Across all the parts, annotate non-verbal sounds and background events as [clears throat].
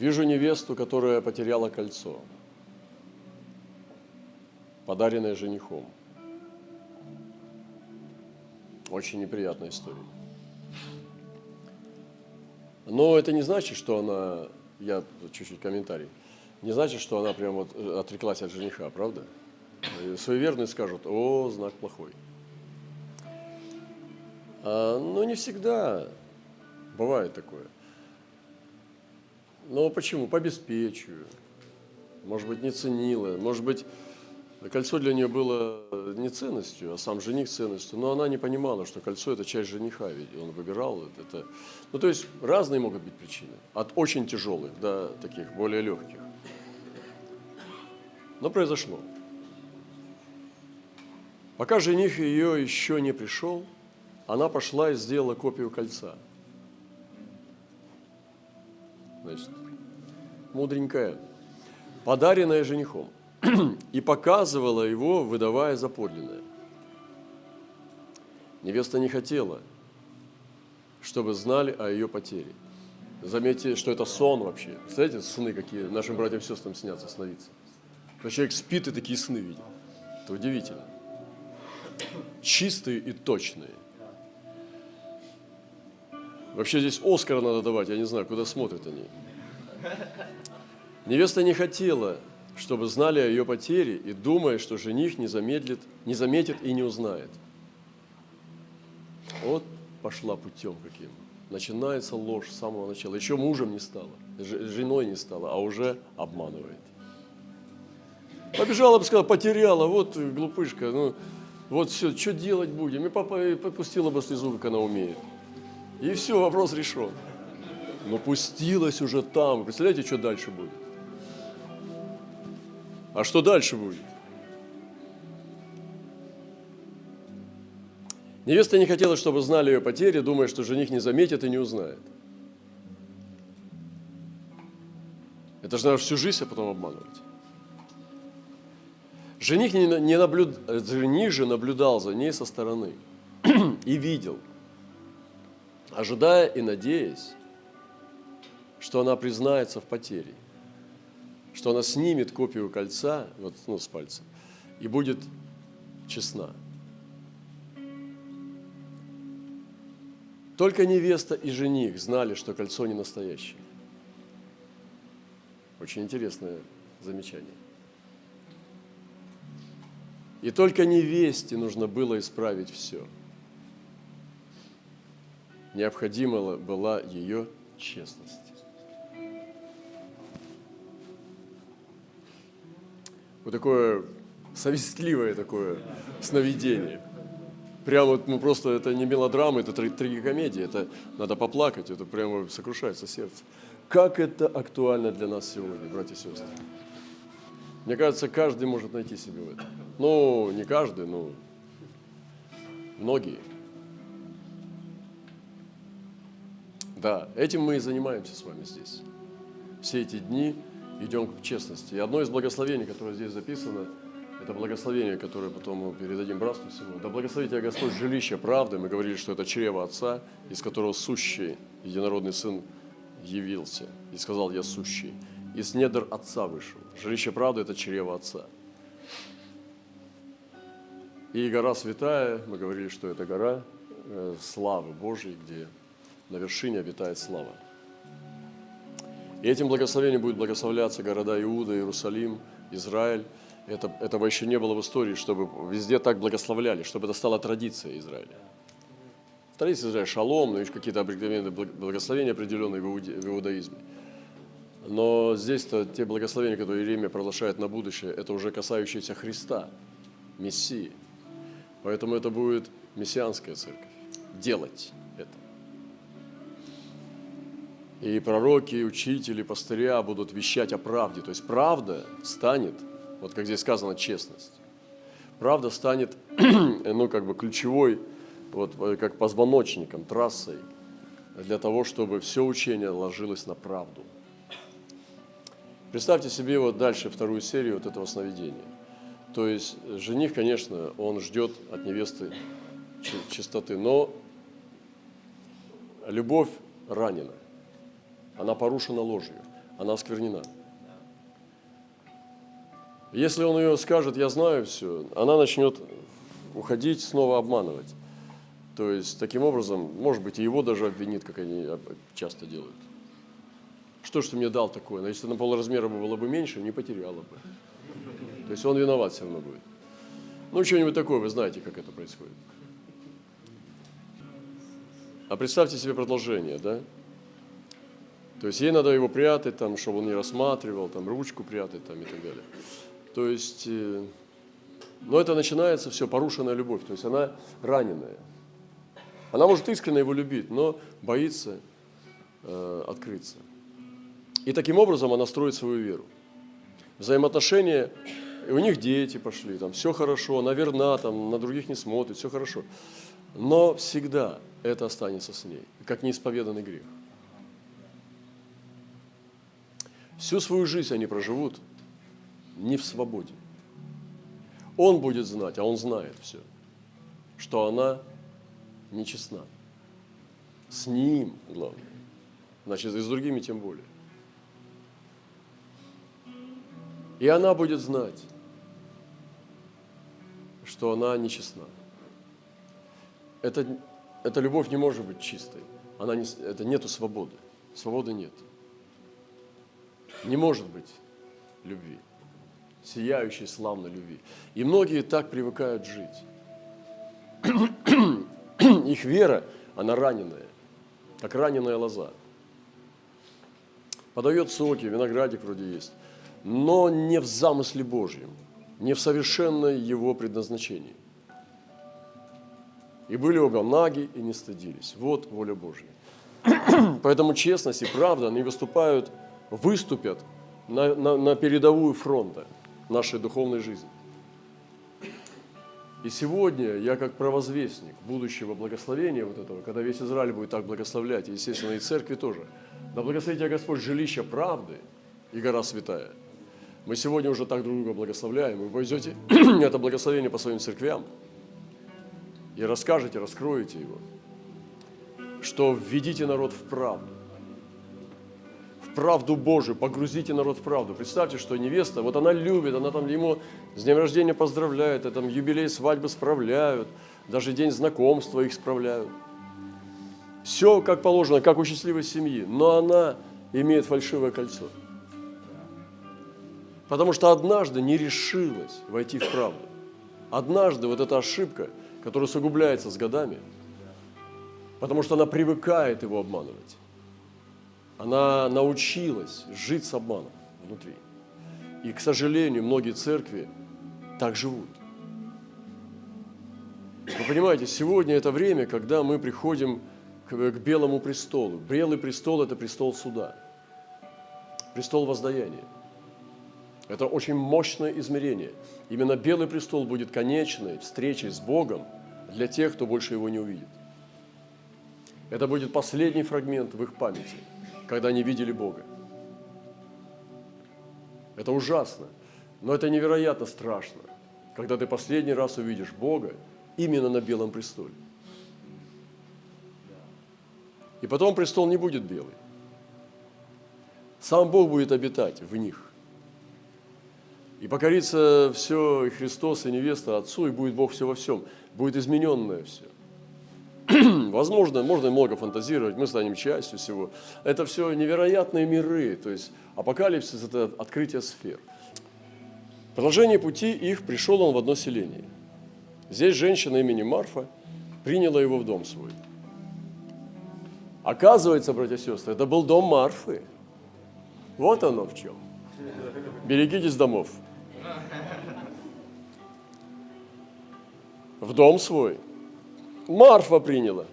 Вижу невесту, которая потеряла кольцо, подаренное женихом. Очень неприятная история. Но это не значит, что она, я чуть-чуть комментарий, не значит, что она прям вот отреклась от жениха, правда? И Суеверные скажут, о, знак плохой. А, ну, не всегда бывает такое. Но почему? По беспечию. Может быть, не ценила. Может быть, кольцо для нее было не ценностью, а сам жених ценностью. Но она не понимала, что кольцо – это часть жениха, ведь он выбирал это. Ну, то есть, разные могут быть причины. От очень тяжелых до таких более легких. Но произошло. Пока жених ее еще не пришел, она пошла и сделала копию кольца. Значит, мудренькая, подаренная женихом, [clears throat] и показывала его, выдавая за подлинное. Невеста не хотела, чтобы знали о ее потере. Заметьте, что это сон вообще. Представляете, сны какие нашим братьям и сестрам снятся, сновидцы. Когда человек спит и такие сны видит. Это удивительно. Чистые и точные. Вообще здесь Оскара надо давать, я не знаю, куда смотрят они. Невеста не хотела, чтобы знали о ее потере, и думая, что жених не, замедлит, не заметит и не узнает. Вот пошла путем каким. Начинается ложь с самого начала. Еще мужем не стала, женой не стала, а уже обманывает. Побежала бы, сказала, потеряла, вот глупышка, ну вот все, что делать будем? И папа и попустила бы слезу, как она умеет. И все, вопрос решен. Но пустилась уже там. Представляете, что дальше будет? А что дальше будет? Невеста не хотела, чтобы знали ее потери, думая, что жених не заметит и не узнает. Это же надо всю жизнь, а потом обманывать. Жених, не, наблюд... жених же наблюдал за ней со стороны [clears throat] и видел, ожидая и надеясь, что она признается в потере, что она снимет копию кольца вот, ну, с пальца и будет честна. Только невеста и жених знали, что кольцо не настоящее. Очень интересное замечание. И только невесте нужно было исправить все. Необходима была ее честность. Вот такое совестливое такое сновидение. Прямо вот, ну просто это не мелодрама, это трагикомедия, это надо поплакать, это прямо сокрушается сердце. Как это актуально для нас сегодня, братья и сестры? Мне кажется, каждый может найти себе в этом. Ну, не каждый, но многие. Да, этим мы и занимаемся с вами здесь. Все эти дни идем к честности. И одно из благословений, которое здесь записано, это благословение, которое потом мы передадим братству всего. Да благословит тебя Господь жилище правды. Мы говорили, что это чрево Отца, из которого сущий единородный Сын явился и сказал, я сущий. Из недр Отца вышел. Жилище правды – это чрево Отца. И гора святая, мы говорили, что это гора э, славы Божьей, где на вершине обитает слава. И этим благословением будет благословляться города Иуда, Иерусалим, Израиль. Это, этого еще не было в истории, чтобы везде так благословляли, чтобы это стало традицией Израиля. Традиция Израиля – шалом, но есть какие-то обыкновенные благословения определенные в иудаизме. Но здесь-то те благословения, которые Иеремия проглашает на будущее, это уже касающиеся Христа, Мессии. Поэтому это будет мессианская церковь. Делать это. И пророки, и учители, и пастыря будут вещать о правде. То есть правда станет, вот как здесь сказано, честность. Правда станет, [clears throat] ну, как бы ключевой, вот как позвоночником, трассой для того, чтобы все учение ложилось на правду. Представьте себе вот дальше вторую серию вот этого сновидения. То есть жених, конечно, он ждет от невесты чистоты, но любовь ранена она порушена ложью. она осквернена. Если он ее скажет, я знаю все, она начнет уходить, снова обманывать. То есть, таким образом, может быть, и его даже обвинит, как они часто делают. Что ж ты мне дал такое? Но если на полразмера бы было бы меньше, не потеряла бы. То есть он виноват все равно будет. Ну, что-нибудь такое, вы знаете, как это происходит. А представьте себе продолжение, да? То есть ей надо его прятать, там, чтобы он не рассматривал, там, ручку прятать там, и так далее. То есть, э, но это начинается все порушенная любовь, то есть она раненая. Она может искренне его любить, но боится э, открыться. И таким образом она строит свою веру. Взаимоотношения, у них дети пошли, там все хорошо, она верна, там на других не смотрит, все хорошо. Но всегда это останется с ней, как неисповеданный грех. Всю свою жизнь они проживут не в свободе. Он будет знать, а он знает все, что она нечестна. С ним, главное. Значит, и с другими тем более. И она будет знать, что она нечестна. Это, эта любовь не может быть чистой. Она не, это нету свободы. Свободы нет. Не может быть любви сияющей, славной любви. И многие так привыкают жить. [clears throat] Их вера, она раненая, как раненая лоза. Подает соки, виноградик вроде есть, но не в замысле Божьем, не в совершенной его предназначении. И были оба наги и не стыдились. Вот воля Божья. [clears throat] Поэтому честность и правда, они выступают, выступят на, на, на передовую фронта нашей духовной жизни. И сегодня я как провозвестник будущего благословения вот этого, когда весь Израиль будет так благословлять, естественно, и церкви тоже. Да благословит тебя Господь жилище правды и гора святая. Мы сегодня уже так друг друга благословляем. Вы пойдете [clears throat] это благословение по своим церквям и расскажете, раскроете его, что введите народ в правду правду Божию, погрузите народ в правду. Представьте, что невеста, вот она любит, она там ему с днем рождения поздравляет, а там юбилей свадьбы справляют, даже день знакомства их справляют. Все как положено, как у счастливой семьи, но она имеет фальшивое кольцо. Потому что однажды не решилась войти в правду. Однажды вот эта ошибка, которая усугубляется с годами, потому что она привыкает его обманывать. Она научилась жить с обманом внутри. И, к сожалению, многие церкви так живут. Вы понимаете, сегодня это время, когда мы приходим к, к Белому престолу. Белый престол – это престол суда, престол воздаяния. Это очень мощное измерение. Именно Белый престол будет конечной встречей с Богом для тех, кто больше его не увидит. Это будет последний фрагмент в их памяти – когда они видели Бога. Это ужасно, но это невероятно страшно, когда ты последний раз увидишь Бога именно на белом престоле. И потом престол не будет белый. Сам Бог будет обитать в них. И покорится все, и Христос, и невеста Отцу, и будет Бог все во всем. Будет измененное все. Возможно, можно много фантазировать, мы станем частью всего. Это все невероятные миры, то есть апокалипсис – это открытие сфер. В продолжении пути их пришел он в одно селение. Здесь женщина имени Марфа приняла его в дом свой. Оказывается, братья и сестры, это был дом Марфы. Вот оно в чем. Берегитесь домов. В дом свой – Марфа приняла.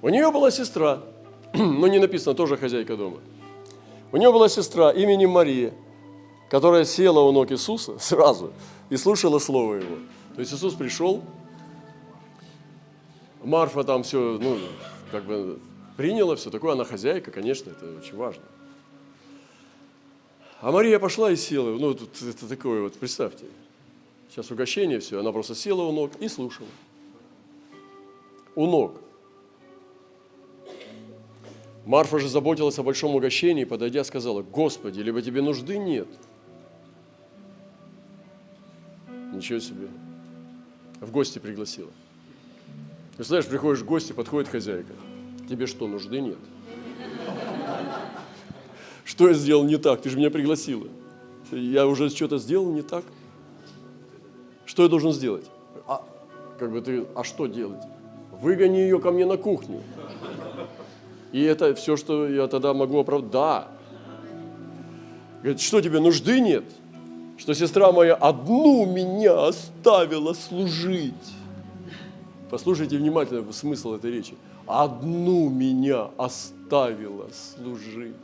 У нее была сестра, [clears throat] но не написано, тоже хозяйка дома. У нее была сестра именем Мария, которая села у ног Иисуса [laughs] сразу и слушала Слово Его. То есть Иисус пришел, Марфа там все, ну, как бы приняла все такое, она хозяйка, конечно, это очень важно. А Мария пошла и села, ну, тут это такое вот, представьте, Сейчас угощение все, она просто села у ног и слушала. У ног. Марфа же заботилась о большом угощении, подойдя, сказала, Господи, либо тебе нужды нет. Ничего себе. В гости пригласила. Представляешь, приходишь в гости, подходит хозяйка. Тебе что, нужды нет? Что я сделал не так? Ты же меня пригласила. Я уже что-то сделал не так? Что я должен сделать? А, как бы ты, а что делать? Выгони ее ко мне на кухню. И это все, что я тогда могу оправдать. Да. Говорит, что тебе нужды нет? Что сестра моя одну меня оставила служить. Послушайте внимательно смысл этой речи. Одну меня оставила служить.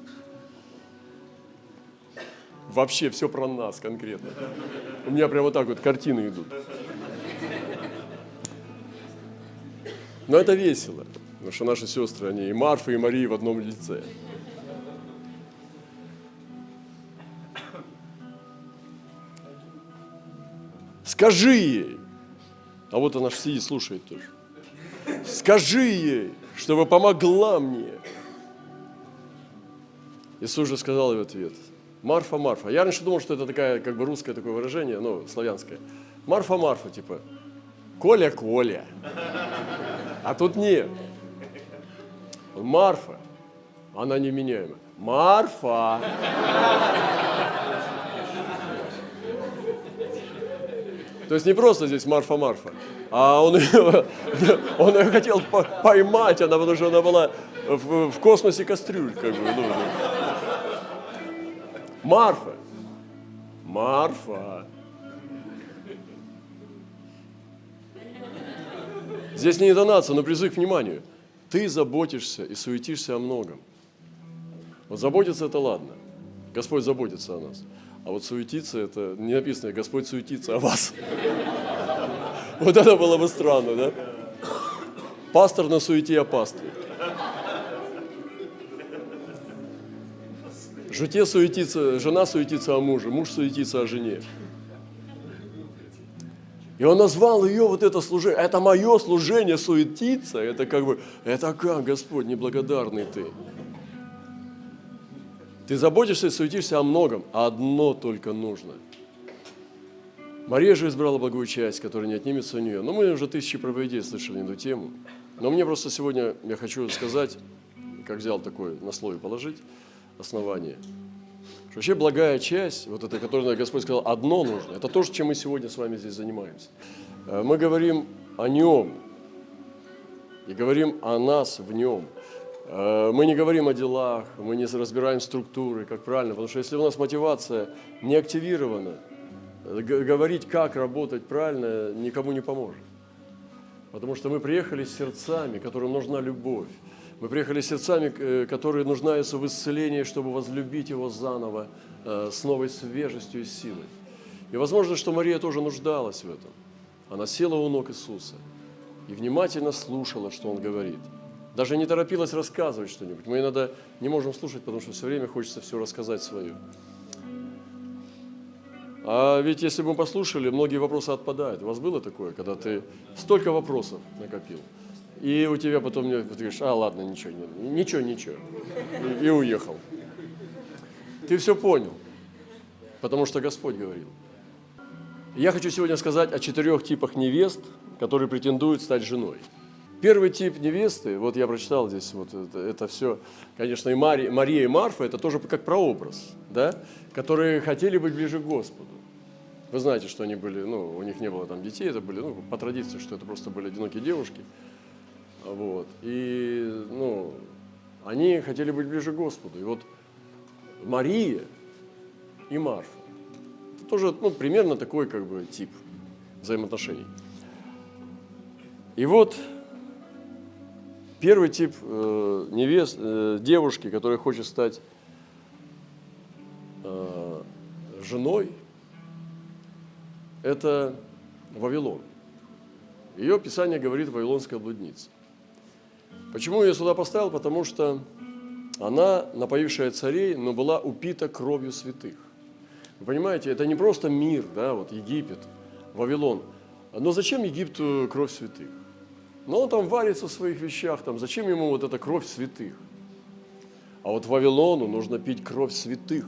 Вообще все про нас конкретно. У меня прямо вот так вот картины идут. Но это весело, потому что наши сестры, они и Марфа, и Мария в одном лице. Скажи ей, а вот она сидит, слушает тоже. Скажи ей, чтобы помогла мне. Иисус же сказал ей в ответ, Марфа, Марфа. Я раньше думал, что это такая, как бы русское такое выражение, ну, славянское. Марфа, Марфа, типа, Коля, Коля. А тут нет. Марфа, она неменяема. Марфа. То есть не просто здесь Марфа-Марфа, а он ее, он ее хотел поймать, она, потому что она была в, в космосе кастрюль, как бы. Ну. Марфа. Марфа. Здесь не интонация, но призыв к вниманию. Ты заботишься и суетишься о многом. Вот заботиться это ладно. Господь заботится о нас. А вот суетиться это не написано, Господь суетится о вас. [laughs] Вот это было бы странно, да? Пастор на суете о пастве. Жуте суетится, жена суетится о муже, муж суетится о жене. И он назвал ее вот это служение. Это мое служение суетиться. Это как бы, это как, Господь, неблагодарный ты. Ты заботишься и суетишься о многом, а одно только нужно. Мария же избрала благую часть, которая не отнимется у нее. Но мы уже тысячи проповедей слышали на эту тему. Но мне просто сегодня, я хочу сказать, как взял такое на слове положить, основание, вообще благая часть, вот это, которое Господь сказал, одно нужно, это то, чем мы сегодня с вами здесь занимаемся. Э, мы говорим о Нем и говорим о нас в Нем. Э, мы не говорим о делах, мы не разбираем структуры, как правильно, потому что если у нас мотивация не активирована, э, говорить, как работать правильно, никому не поможет. Потому что мы приехали с сердцами, которым нужна любовь. Мы приехали с сердцами, э, которые нуждаются в исцелении, чтобы возлюбить Его заново с новой свежестью и силой. И возможно, что Мария тоже нуждалась в этом. Она села у ног Иисуса и внимательно слушала, что Он говорит – даже не торопилась рассказывать что-нибудь. Мы иногда не можем слушать, потому что все время хочется все рассказать свое. А ведь если бы мы послушали, многие вопросы отпадают. У вас было такое, когда ты столько вопросов накопил, и у тебя потом ты говоришь, а ладно, ничего, ничего, ничего, и, и уехал. Ты все понял, потому что Господь говорил. Я хочу сегодня сказать о четырех типах невест, которые претендуют стать женой. Первый тип невесты, вот я прочитал здесь, вот это, это все, конечно, и Мария, Мария и Марфа, это тоже как прообраз, да, которые хотели быть ближе к Господу. Вы знаете, что они были, ну, у них не было там детей, это были, ну, по традиции, что это просто были одинокие девушки. Вот. И, ну, они хотели быть ближе к Господу. И вот Мария и Марфа, это тоже, ну, примерно такой, как бы, тип взаимоотношений. И вот Первый тип э, невест, э, девушки, которая хочет стать э, женой, это Вавилон. Ее Писание говорит Вавилонская блудница. Почему я ее сюда поставил? Потому что она, напоившая царей, но была упита кровью святых. Вы понимаете, это не просто мир, да, вот Египет, Вавилон. Но зачем Египту кровь святых? Но он там варится в своих вещах, там, зачем ему вот эта кровь святых? А вот Вавилону нужно пить кровь святых.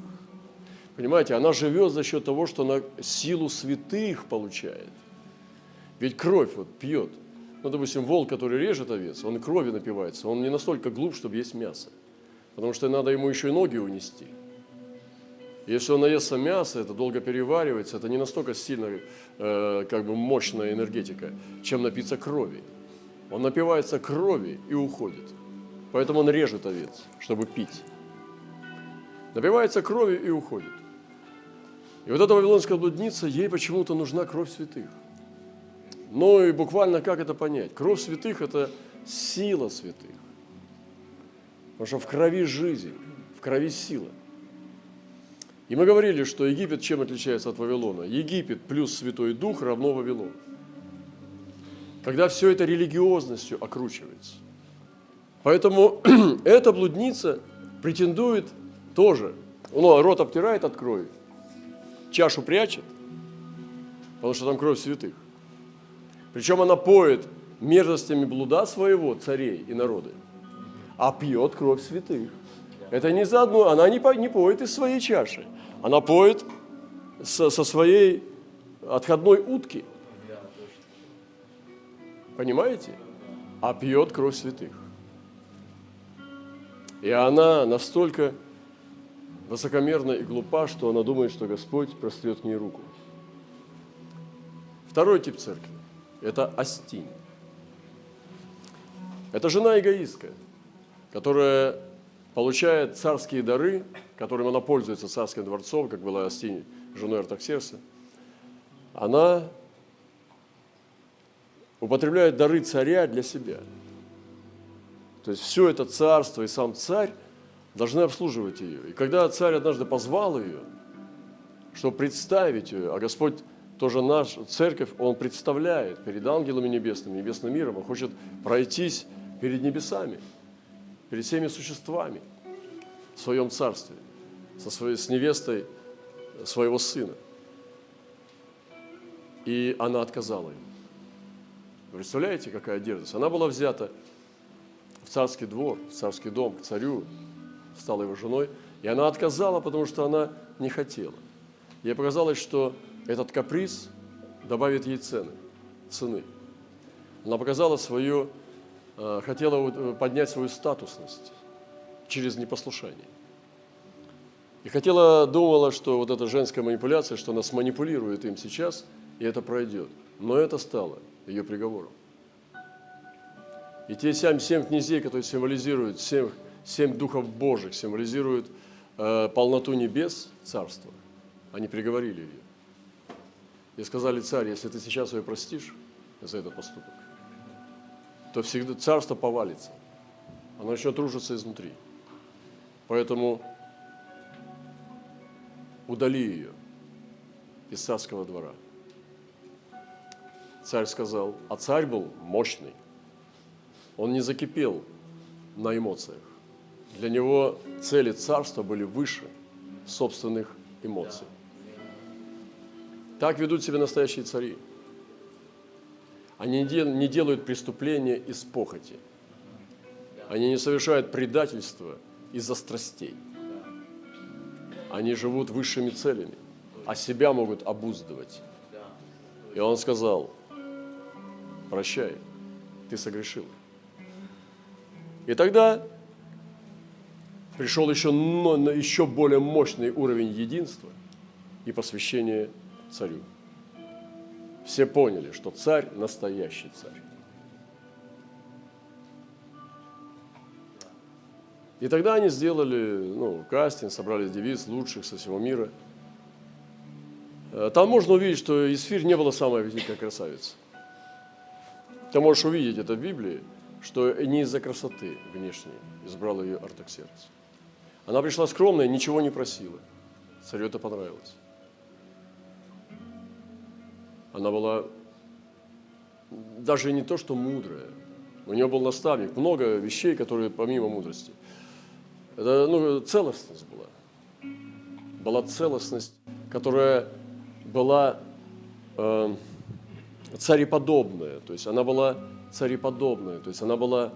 Понимаете, она живет за счет того, что она силу святых получает. Ведь кровь вот пьет. Ну, допустим, волк, который режет овец, он крови напивается. Он не настолько глуп, чтобы есть мясо. Потому что надо ему еще и ноги унести. Если он наестся мясо, это долго переваривается, это не настолько сильно, э, как бы мощная энергетика, чем напиться крови. Он напивается крови и уходит. Поэтому он режет овец, чтобы пить. Напивается крови и уходит. И вот эта вавилонская блудница, ей почему-то нужна кровь святых. Ну и буквально как это понять? Кровь святых – это сила святых. Потому что в крови жизнь, в крови сила. И мы говорили, что Египет чем отличается от Вавилона? Египет плюс Святой Дух равно Вавилон. Когда все это религиозностью окручивается. Поэтому [clears throat] эта блудница претендует тоже. Ну, рот обтирает от крови, чашу прячет, потому что там кровь святых. Причем она поет мерзостями блуда своего, царей и народы, а пьет кровь святых. Это не заодно, она не, по, не поет из своей чаши, она поет со, со своей отходной утки. Понимаете? А пьет кровь святых. И она настолько высокомерна и глупа, что она думает, что Господь прострет к ней руку. Второй тип церкви – это Астинь. Это жена эгоистка, которая получает царские дары, которым она пользуется царским дворцом, как была Астинь женой Артаксерса. Она употребляет дары царя для себя. То есть все это царство и сам царь должны обслуживать ее. И когда царь однажды позвал ее, чтобы представить ее, а Господь тоже наш, церковь, Он представляет перед ангелами небесными, небесным миром, Он хочет пройтись перед небесами, перед всеми существами в своем царстве, со своей, с невестой своего сына. И она отказала ему. Представляете, какая дерзость? Она была взята в царский двор, в царский дом, к царю, стала его женой, и она отказала, потому что она не хотела. Ей показалось, что этот каприз добавит ей цены, цены. Она показала свою, э, хотела поднять свою статусность через непослушание. И хотела, думала, что вот эта женская манипуляция, что она сманипулирует им сейчас, и это пройдет. Но это стало ее приговором. И те семь, семь князей, которые символизируют семь семь духов Божьих символизируют э, полноту небес, царства. Они приговорили ее. И сказали, царь, если ты сейчас ее простишь за этот поступок, то всегда царство повалится. Оно начнет рушиться изнутри. Поэтому удали ее из царского двора. Царь сказал, а царь был мощный. Он не закипел на эмоциях. Для него цели царства были выше собственных эмоций. Так ведут себя настоящие цари. Они не делают преступления из похоти. Они не совершают предательство из-за страстей. Они живут высшими целями, а себя могут обуздывать. И он сказал, прощай, ты согрешил. И тогда пришел еще, еще более мощный уровень единства и посвящения царю. Все поняли, что царь – настоящий царь. И тогда они сделали ну, кастинг, собрали девиц лучших со всего мира. Э, там можно увидеть, что Исфирь не была самая великая красавица. Ты можешь увидеть это в Библии, что не из-за красоты внешней избрал ее Артаксеркс. Она пришла скромная, ничего не просила. Царю это понравилось. Она была даже не то, что мудрая. У нее был наставник, много вещей, которые помимо мудрости. Это ну, целостность была. Была целостность, которая была э, цареподобная. То есть она была цареподобная. То есть она была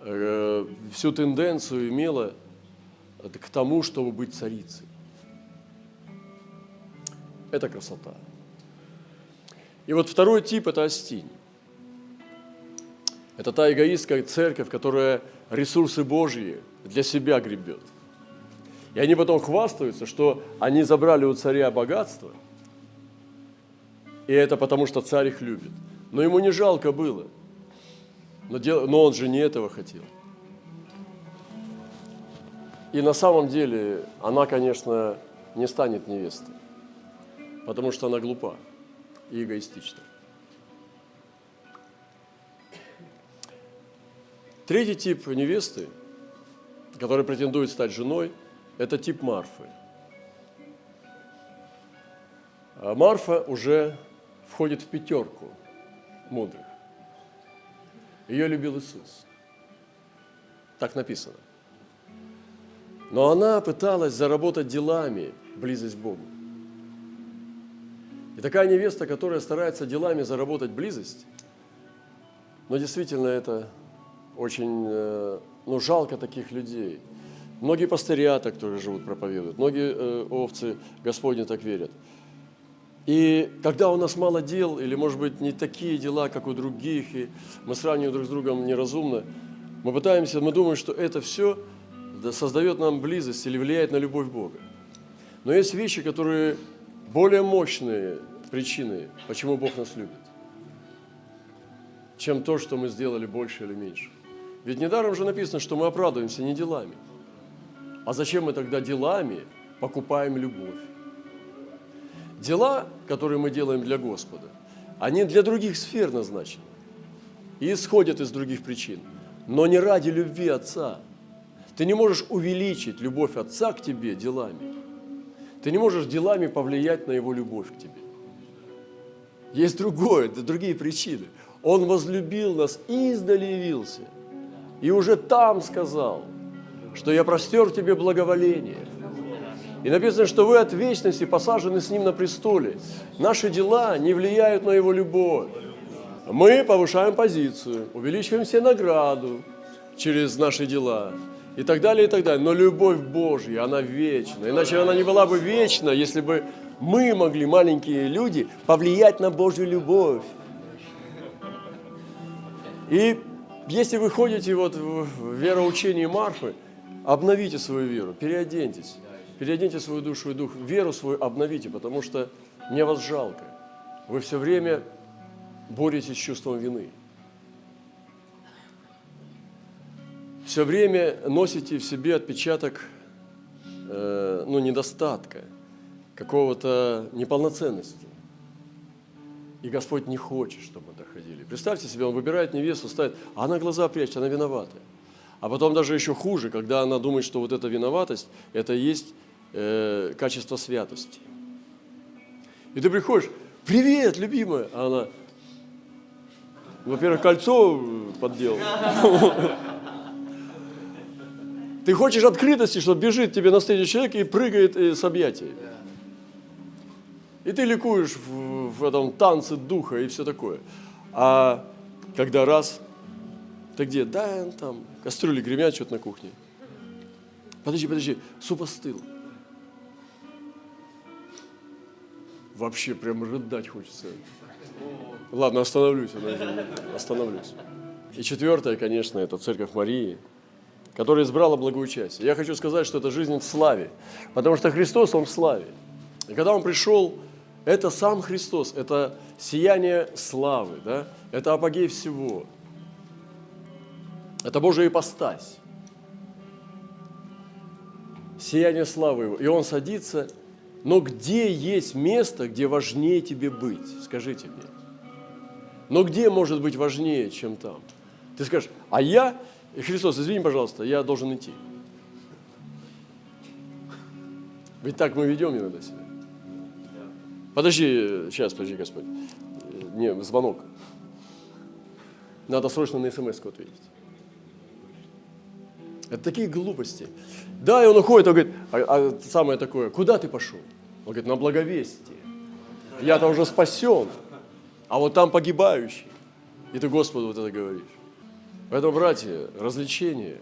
э, всю тенденцию имела к тому, чтобы быть царицей. Это красота. И вот второй тип – это Астинь. Это та эгоистская церковь, которая ресурсы Божьи для себя гребет. И они потом хвастаются, что они забрали у царя богатство, и это потому, что царь их любит. Но ему не жалко было. Но, дел... но он же не этого хотел. И на самом деле она, конечно, не станет невестой, потому что она глупа и эгоистична. Третий тип невесты, который претендует стать женой, это тип Марфы. А Марфа уже входит в пятерку мудрых. Ее любил Иисус. Так написано. Но она пыталась заработать делами близость к Богу. И такая невеста, которая старается делами заработать близость, но действительно это очень э, ну, жалко таких людей. Многие пастыря тоже живут, проповедуют. Многие э, овцы Господни так верят. И когда у нас мало дел, или, может быть, не такие дела, как у других, и мы сравниваем друг с другом неразумно, мы пытаемся, мы думаем, что это все создает нам близость или влияет на любовь Бога. Но есть вещи, которые более мощные причины, почему Бог нас любит, чем то, что мы сделали больше или меньше. Ведь недаром же написано, что мы оправдываемся не делами. А зачем мы тогда делами покупаем любовь? Дела, которые мы делаем для Господа, они для других сфер назначены и исходят из других причин, но не ради любви Отца. Ты не можешь увеличить любовь Отца к тебе делами. Ты не можешь делами повлиять на Его любовь к тебе. Есть другое, другие причины. Он возлюбил нас и явился. И уже там сказал, что я простер тебе благоволение – и написано, что вы от вечности посажены с Ним на престоле. Наши дела не влияют на Его любовь. Мы повышаем позицию, увеличиваем все награду через наши дела и так далее, и так далее. Но любовь Божья, она вечна. Иначе она не была бы вечна, если бы мы могли, маленькие люди, повлиять на Божью любовь. И если вы ходите вот в вероучении Марфы, обновите свою веру, переоденьтесь. Переоденьте свою душу и дух, веру свою обновите, потому что мне вас жалко. Вы все время боретесь с чувством вины. Все время носите в себе отпечаток э, ну, недостатка, какого-то неполноценности. И Господь не хочет, чтобы мы доходили. Представьте себе, Он выбирает невесту, ставит, а она глаза прячет, она виновата. А потом даже еще хуже, когда она думает, что вот эта виноватость, это есть э, качество святости. И ты приходишь, привет, любимая, а она, во-первых, кольцо подделал. [laughs] Ты хочешь открытости, что бежит тебе на встречу человек и прыгает э, с объятиями. И ты ликуешь в, в этом танце духа и все такое. А когда раз, ты где? Да, там, кастрюли гремят что-то на кухне. Подожди, подожди, суп остыл. вообще прям рыдать хочется. Ладно, остановлюсь, остановлюсь. И четвертое, конечно, это церковь Марии, которая избрала благоучастие. Я хочу сказать, что это жизнь в славе, потому что Христос, Он в славе. И когда Он пришел, это сам Христос, это сияние славы, да? это апогей всего. Это Божия ипостась. Сияние славы Его. И Он садится но где есть место, где важнее тебе быть? Скажите мне. Но где может быть важнее, чем там? Ты скажешь, а я, Христос, извини, пожалуйста, я должен идти. Ведь так мы ведем иногда себя. Подожди, сейчас, подожди, Господь. Не, звонок. Надо срочно на смс ответить. Это такие глупости. Да, и он уходит, он говорит, а, а самое такое, куда ты пошел? Он говорит, на благовестие. Я-то уже спасен, а вот там погибающий. И ты Господу вот это говоришь. Поэтому, братья, развлечение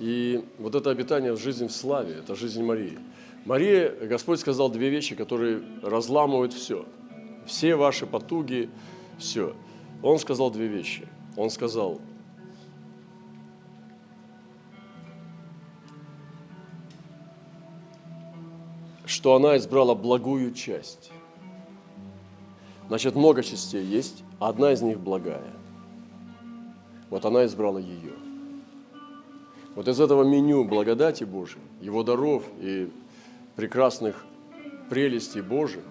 И вот это обитание в жизни в славе, это жизнь Марии. Мария, Господь сказал две вещи, которые разламывают все. Все ваши потуги, все. Он сказал две вещи. Он сказал, что она избрала благую часть. Значит, много частей есть, а одна из них благая. Вот она избрала ее. Вот из этого меню благодати Божией, его даров и прекрасных прелестей Божьих,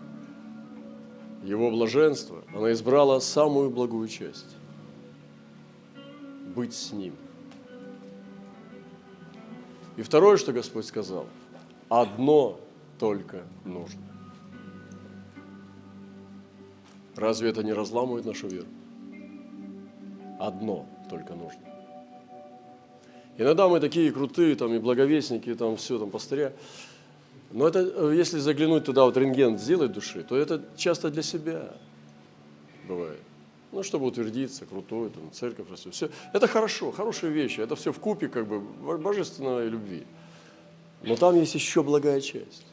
его блаженства, она избрала самую благую часть – быть с Ним. И второе, что Господь сказал, одно только нужно. Разве это не разламывает нашу веру? Одно только нужно. Иногда мы такие крутые, там, и благовестники, там, все, там, пастыря. Но это, э, если заглянуть туда, вот рентген сделать души, то это часто для себя бывает. Ну, чтобы утвердиться, крутой, там, церковь растет. Все. Это хорошо, хорошие вещи. Это все в купе, как бы, божественной любви. Но там есть еще благая часть.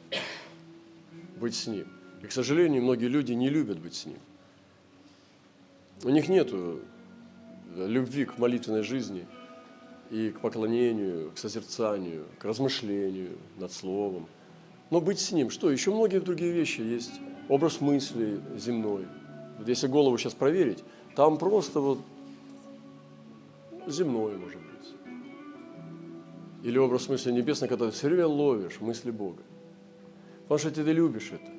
Быть с Ним. И, к сожалению, многие люди не любят быть с Ним. У них нет любви к молитвенной жизни и к поклонению, к созерцанию, к размышлению над Словом. Но быть с Ним, что? Еще многие другие вещи есть. Образ мысли земной. Вот если голову сейчас проверить, там просто вот земное может быть. Или образ мысли небесной, когда ты все время ловишь мысли Бога. Потому что ты любишь это.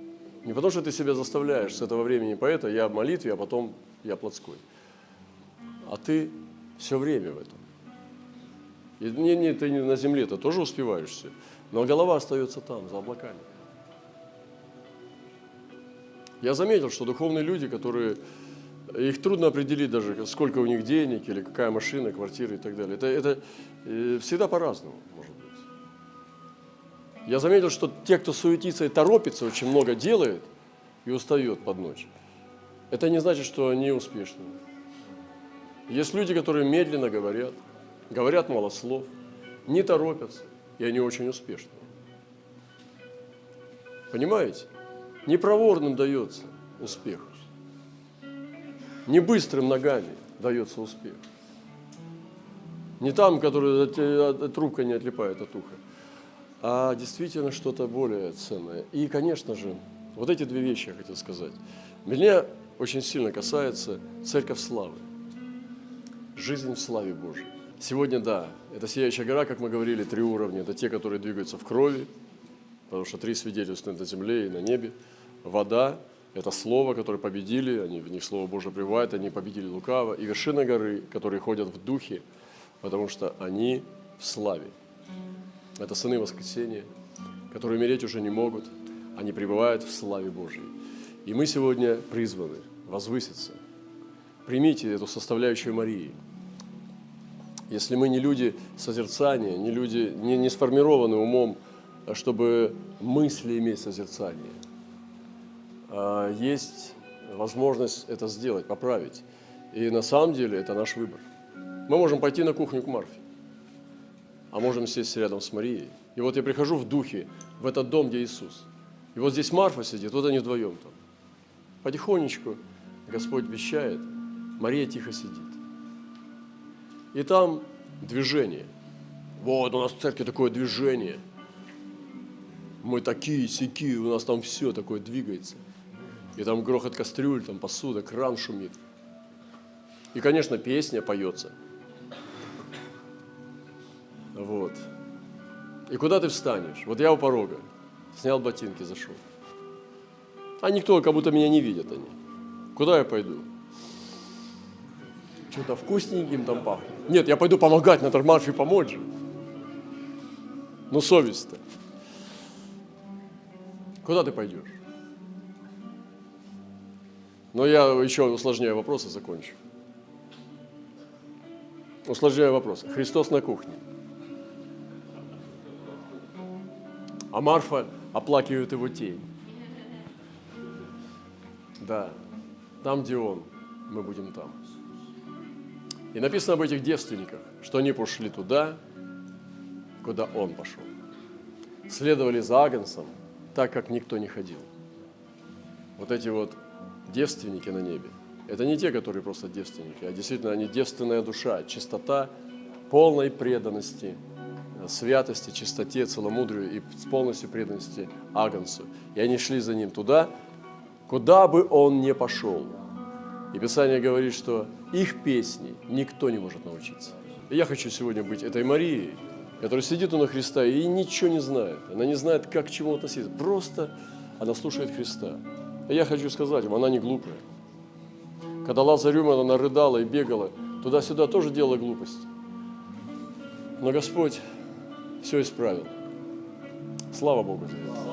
Не потому что ты себя заставляешь с этого времени поэта, я в молитве, а потом я плотской. А ты все время в этом. И не, не, ты не на земле, ты тоже успеваешь все. Но голова остается там, за облаками. Я заметил, что духовные люди, которые их трудно определить даже, сколько у них денег или какая машина, квартира и так далее. Это, это э, всегда по-разному, может быть. Я заметил, что те, кто суетится и торопится, очень много делает и устает под ночь. Это не значит, что они успешны. Есть люди, которые медленно говорят, говорят мало слов, не торопятся, и они очень успешны. Понимаете? Не проворным дается успех. Не быстрым ногами дается успех. Не там, который трубка не отлипает от уха, а действительно что-то более ценное. И, конечно же, вот эти две вещи я хотел сказать. Меня очень сильно касается церковь славы жизнь в славе Божьей. Сегодня, да, это сияющая гора, как мы говорили, три уровня. Это те, которые двигаются в крови, потому что три свидетельства на земле и на небе. Вода – это слово, которое победили, они в них Слово Божие пребывает, они победили лукаво. И вершина горы, которые ходят в духе, потому что они в славе. Это сыны воскресения, которые умереть уже не могут, они пребывают в славе Божьей. И мы сегодня призваны возвыситься. Примите эту составляющую Марии – если мы не люди созерцания, не люди, не, не сформированы умом, чтобы мысли иметь созерцание, а есть возможность это сделать, поправить. И на самом деле это наш выбор. Мы можем пойти на кухню к Марфе, а можем сесть рядом с Марией. И вот я прихожу в духе в этот дом, где Иисус. И вот здесь Марфа сидит, вот они вдвоем там. Потихонечку Господь вещает, Мария тихо сидит. И там движение. Вот у нас в церкви такое движение. Мы такие, сики, у нас там все такое двигается. И там грохот кастрюль, там посуда, кран шумит. И, конечно, песня поется. Вот. И куда ты встанешь? Вот я у порога. Снял ботинки, зашел. А никто, как будто меня не видят они. Куда я пойду? Что-то вкусненьким там пахнет. Нет, я пойду помогать, надо Марфе помочь же. Ну, совесть-то. Куда ты пойдешь? Но я еще усложняю вопросы, закончу. Усложняю вопрос. Христос на кухне. А Марфа оплакивает его тень. Да, там, где он, мы будем там. И написано об этих девственниках, что они пошли туда, куда Он пошел. Следовали за Агнцем, так как никто не ходил. Вот эти вот девственники на небе, это не те, которые просто девственники, а действительно они девственная душа, чистота полной преданности, святости, чистоте, целомудрию и с полностью преданности Агнцу. И они шли за ним туда, куда бы он ни пошел. И Писание говорит, что их песни никто не может научиться. Я хочу сегодня быть этой Марией, которая сидит у на Христа и ничего не знает. Она не знает, как к чему относиться. Просто она слушает Христа. И я хочу сказать вам, она не глупая. Когда Лазарь умер, она рыдала и бегала. Туда-сюда тоже делала глупость. Но Господь все исправил. Слава Богу за это.